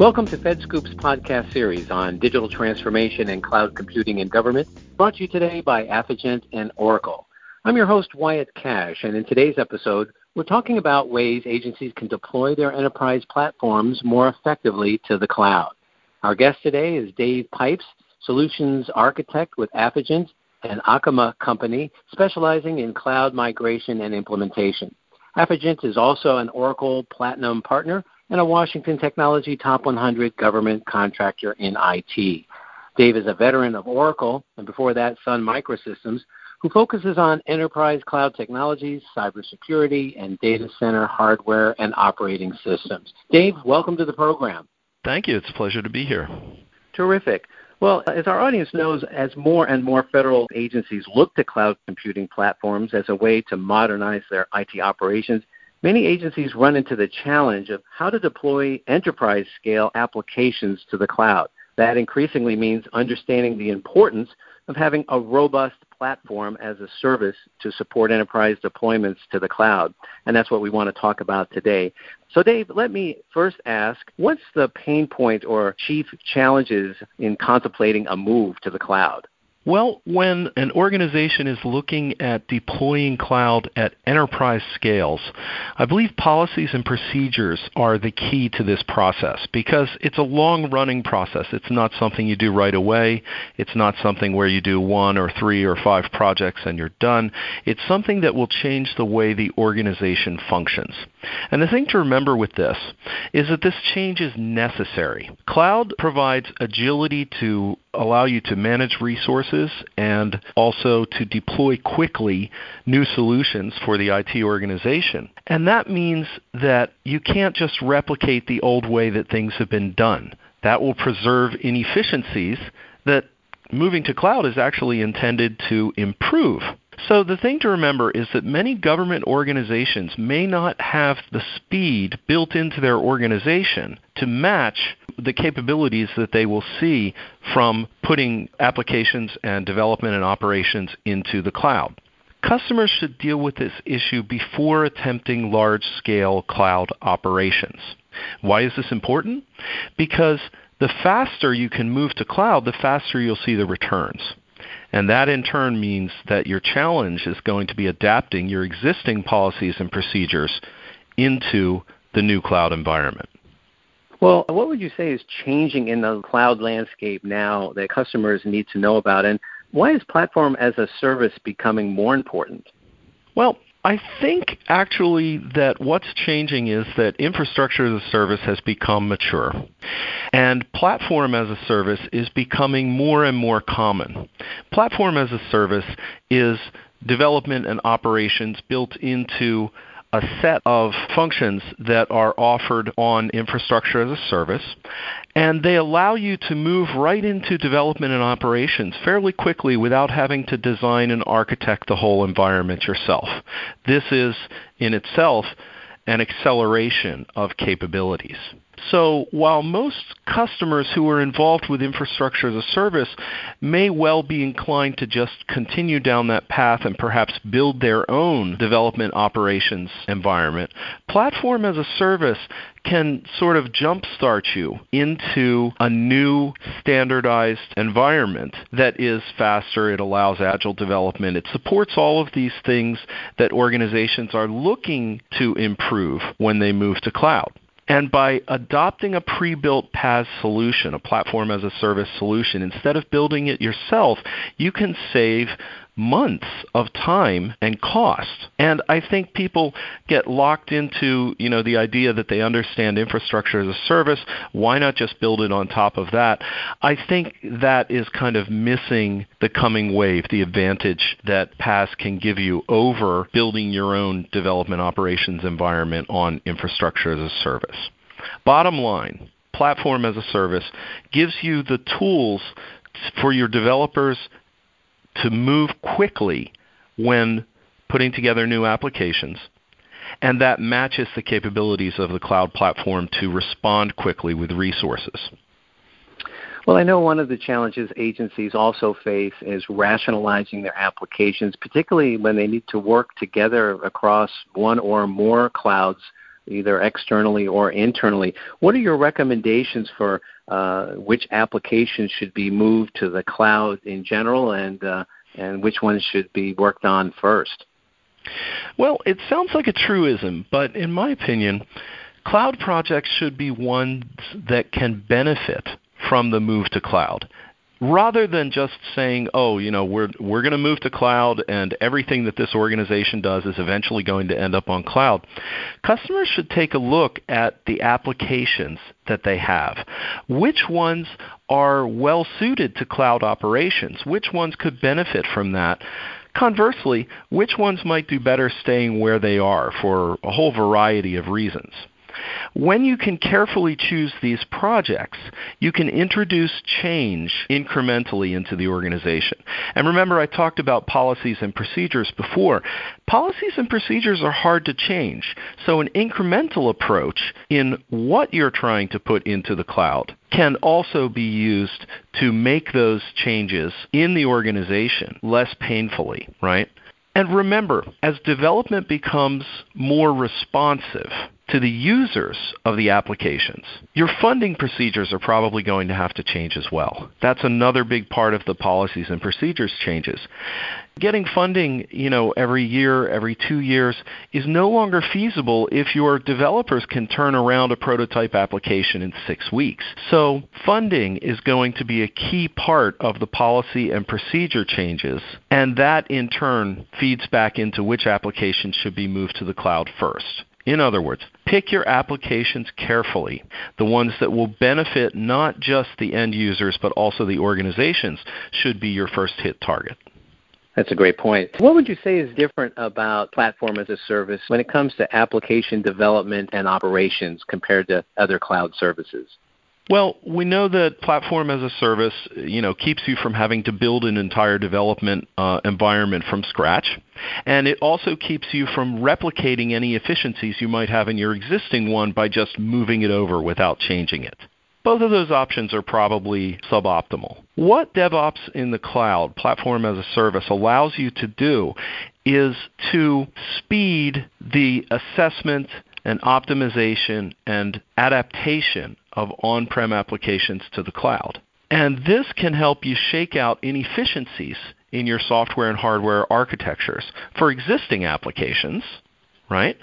Welcome to FedScoop's podcast series on digital transformation and cloud computing in government, brought to you today by Affigent and Oracle. I'm your host, Wyatt Kash, and in today's episode, we're talking about ways agencies can deploy their enterprise platforms more effectively to the cloud. Our guest today is Dave Pipes, Solutions Architect with Affigent an Akamai Company, specializing in cloud migration and implementation. Affigent is also an Oracle Platinum Partner and a Washington Technology Top 100 government contractor in IT. Dave is a veteran of Oracle, and before that, Sun Microsystems, who focuses on enterprise cloud technologies, cybersecurity, and data center hardware and operating systems. Dave, welcome to the program. Thank you. It's a pleasure to be here. Terrific. Well, as our audience knows, as more and more federal agencies look to cloud computing platforms as a way to modernize their IT operations, many agencies run into the challenge of how to deploy enterprise scale applications to the cloud. That increasingly means understanding the importance of having a robust platform as a service to support enterprise deployments to the cloud. And that's what we want to talk about today. So, Dave, let me first ask what's the pain point or chief challenges in contemplating a move to the cloud? Well, when an organization is looking at deploying cloud at enterprise scales, I believe policies and procedures are the key to this process because it's a long running process. It's not something you do right away. It's not something where you do one or three or five projects and you're done. It's something that will change the way the organization functions. And the thing to remember with this is that this change is necessary. Cloud provides agility to allow you to manage resources and also to deploy quickly new solutions for the IT organization. And that means that you can't just replicate the old way that things have been done. That will preserve inefficiencies that moving to cloud is actually intended to improve. So the thing to remember is that many government organizations may not have the speed built into their organization to match the capabilities that they will see from putting applications and development and operations into the cloud. Customers should deal with this issue before attempting large scale cloud operations. Why is this important? Because the faster you can move to cloud, the faster you'll see the returns. And that in turn means that your challenge is going to be adapting your existing policies and procedures into the new cloud environment. Well, what would you say is changing in the cloud landscape now that customers need to know about? And why is platform as a service becoming more important? Well, I think actually that what's changing is that infrastructure as a service has become mature. And platform as a service is becoming more and more common. Platform as a service is development and operations built into a set of functions that are offered on infrastructure as a service, and they allow you to move right into development and operations fairly quickly without having to design and architect the whole environment yourself. This is in itself an acceleration of capabilities. So while most customers who are involved with infrastructure as a service may well be inclined to just continue down that path and perhaps build their own development operations environment, platform as a service can sort of jumpstart you into a new standardized environment that is faster. It allows agile development. It supports all of these things that organizations are looking to improve when they move to cloud. And by adopting a pre built PaaS solution, a platform as a service solution, instead of building it yourself, you can save months of time and cost. And I think people get locked into, you know, the idea that they understand infrastructure as a service. Why not just build it on top of that? I think that is kind of missing the coming wave, the advantage that PaaS can give you over building your own development operations environment on infrastructure as a service. Bottom line, platform as a service gives you the tools for your developers to move quickly when putting together new applications, and that matches the capabilities of the cloud platform to respond quickly with resources. Well, I know one of the challenges agencies also face is rationalizing their applications, particularly when they need to work together across one or more clouds either externally or internally. What are your recommendations for uh, which applications should be moved to the cloud in general, and uh, and which ones should be worked on first? Well, it sounds like a truism, but in my opinion, cloud projects should be ones that can benefit from the move to cloud rather than just saying, "Oh, you know, we're we're going to move to cloud and everything that this organization does is eventually going to end up on cloud." Customers should take a look at the applications that they have. Which ones are well suited to cloud operations? Which ones could benefit from that? Conversely, which ones might do better staying where they are for a whole variety of reasons? When you can carefully choose these projects, you can introduce change incrementally into the organization. And remember, I talked about policies and procedures before. Policies and procedures are hard to change. So, an incremental approach in what you're trying to put into the cloud can also be used to make those changes in the organization less painfully, right? And remember, as development becomes more responsive, to the users of the applications, your funding procedures are probably going to have to change as well. That's another big part of the policies and procedures changes. Getting funding, you know, every year, every 2 years is no longer feasible if your developers can turn around a prototype application in 6 weeks. So, funding is going to be a key part of the policy and procedure changes, and that in turn feeds back into which applications should be moved to the cloud first. In other words, pick your applications carefully, the ones that will benefit not just the end users but also the organizations should be your first hit target. That's a great point. What would you say is different about platform as a service when it comes to application development and operations compared to other cloud services? Well, we know that platform as a service, you know, keeps you from having to build an entire development uh, environment from scratch, and it also keeps you from replicating any efficiencies you might have in your existing one by just moving it over without changing it. Both of those options are probably suboptimal. What DevOps in the cloud, platform as a service, allows you to do is to speed the assessment and optimization and adaptation of on prem applications to the cloud. And this can help you shake out inefficiencies in your software and hardware architectures for existing applications, right?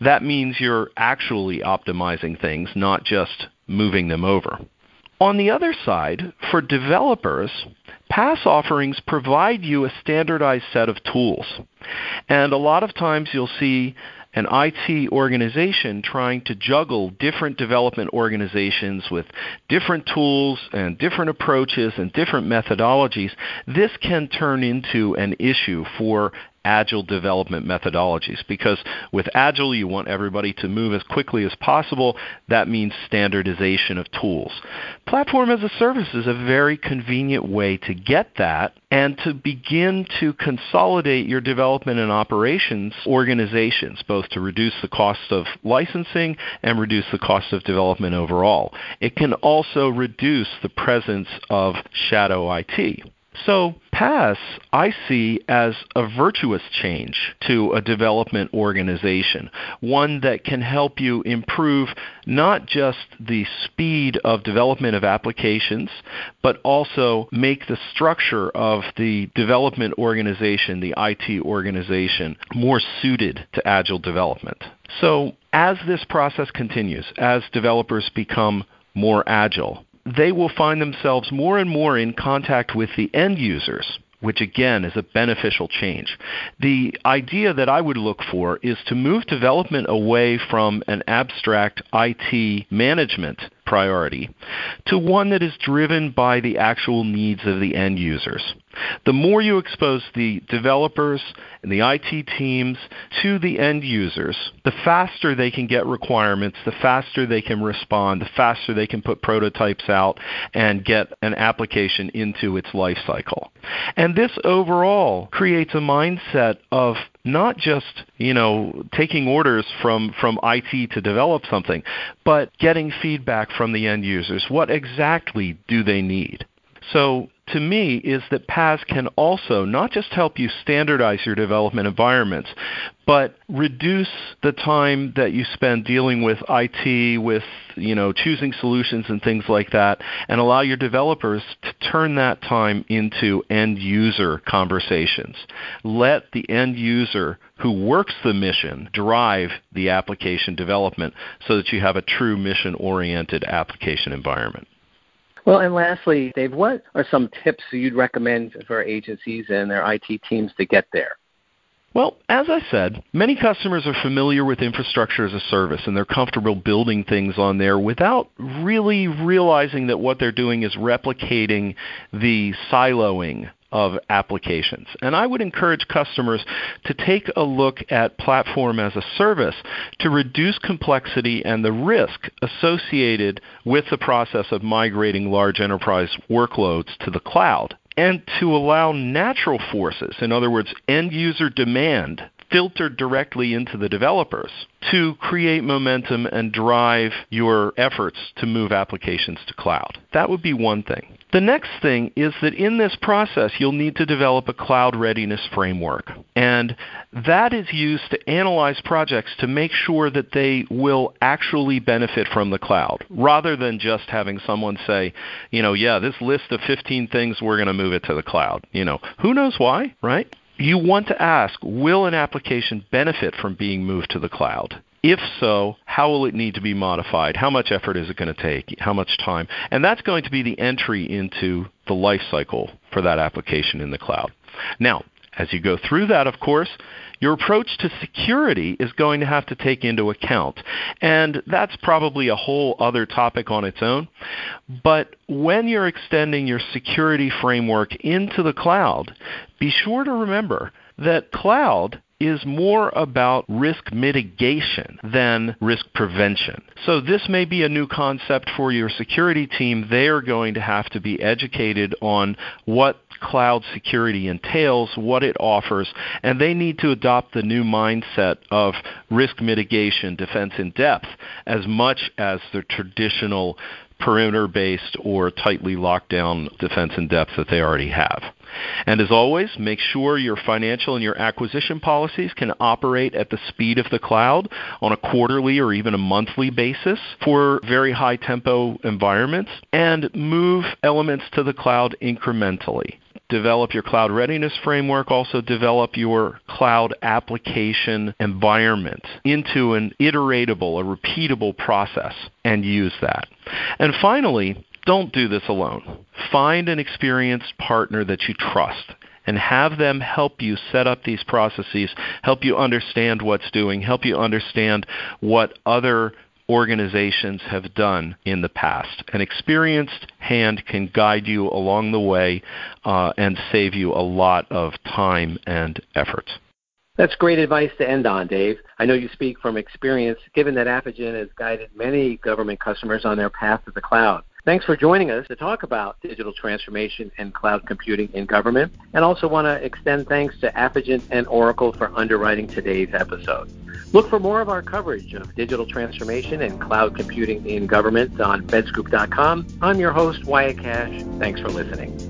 That means you're actually optimizing things, not just moving them over. On the other side, for developers, PaaS offerings provide you a standardized set of tools. And a lot of times you'll see an IT organization trying to juggle different development organizations with different tools and different approaches and different methodologies, this can turn into an issue for agile development methodologies because with agile you want everybody to move as quickly as possible. That means standardization of tools. Platform as a service is a very convenient way to get that and to begin to consolidate your development and operations organizations both to reduce the cost of licensing and reduce the cost of development overall. It can also reduce the presence of shadow IT so, PaaS I see as a virtuous change to a development organization, one that can help you improve not just the speed of development of applications, but also make the structure of the development organization, the IT organization, more suited to agile development. So, as this process continues, as developers become more agile, they will find themselves more and more in contact with the end users which again is a beneficial change. The idea that I would look for is to move development away from an abstract IT management priority to one that is driven by the actual needs of the end users. The more you expose the developers and the IT teams to the end users, the faster they can get requirements, the faster they can respond, the faster they can put prototypes out and get an application into its life cycle. And this overall creates a mindset of not just you know taking orders from from IT to develop something, but getting feedback from the end users. What exactly do they need? So to me is that PaaS can also not just help you standardize your development environments, but reduce the time that you spend dealing with IT, with you know choosing solutions and things like that, and allow your developers to turn that time into end user conversations. Let the end user who works the mission drive the application development so that you have a true mission oriented application environment. Well, and lastly, Dave, what are some tips you'd recommend for agencies and their IT teams to get there? Well, as I said, many customers are familiar with infrastructure as a service and they're comfortable building things on there without really realizing that what they're doing is replicating the siloing of applications. And I would encourage customers to take a look at platform as a service to reduce complexity and the risk associated with the process of migrating large enterprise workloads to the cloud and to allow natural forces, in other words, end user demand, filtered directly into the developers to create momentum and drive your efforts to move applications to cloud. That would be one thing. The next thing is that in this process, you'll need to develop a cloud readiness framework. And that is used to analyze projects to make sure that they will actually benefit from the cloud, rather than just having someone say, you know, yeah, this list of 15 things, we're going to move it to the cloud. You know, who knows why, right? You want to ask, will an application benefit from being moved to the cloud? If so, how will it need to be modified? How much effort is it going to take? How much time? And that's going to be the entry into the life cycle for that application in the cloud. Now, as you go through that, of course, your approach to security is going to have to take into account. And that's probably a whole other topic on its own. But when you're extending your security framework into the cloud, be sure to remember that cloud is more about risk mitigation than risk prevention. So this may be a new concept for your security team. They are going to have to be educated on what cloud security entails, what it offers, and they need to adopt the new mindset of risk mitigation, defense in depth, as much as the traditional perimeter based or tightly locked down defense in depth that they already have. And as always, make sure your financial and your acquisition policies can operate at the speed of the cloud on a quarterly or even a monthly basis for very high tempo environments and move elements to the cloud incrementally develop your cloud readiness framework, also develop your cloud application environment into an iteratable, a repeatable process, and use that. And finally, don't do this alone. Find an experienced partner that you trust and have them help you set up these processes, help you understand what's doing, help you understand what other organizations have done in the past. An experienced hand can guide you along the way uh, and save you a lot of time and effort. That's great advice to end on, Dave. I know you speak from experience, given that Affigent has guided many government customers on their path to the cloud. Thanks for joining us to talk about digital transformation and cloud computing in government, and also want to extend thanks to Affigent and Oracle for underwriting today's episode. Look for more of our coverage of digital transformation and cloud computing in government on fedscoop.com. I'm your host, Wyatt Kash. Thanks for listening.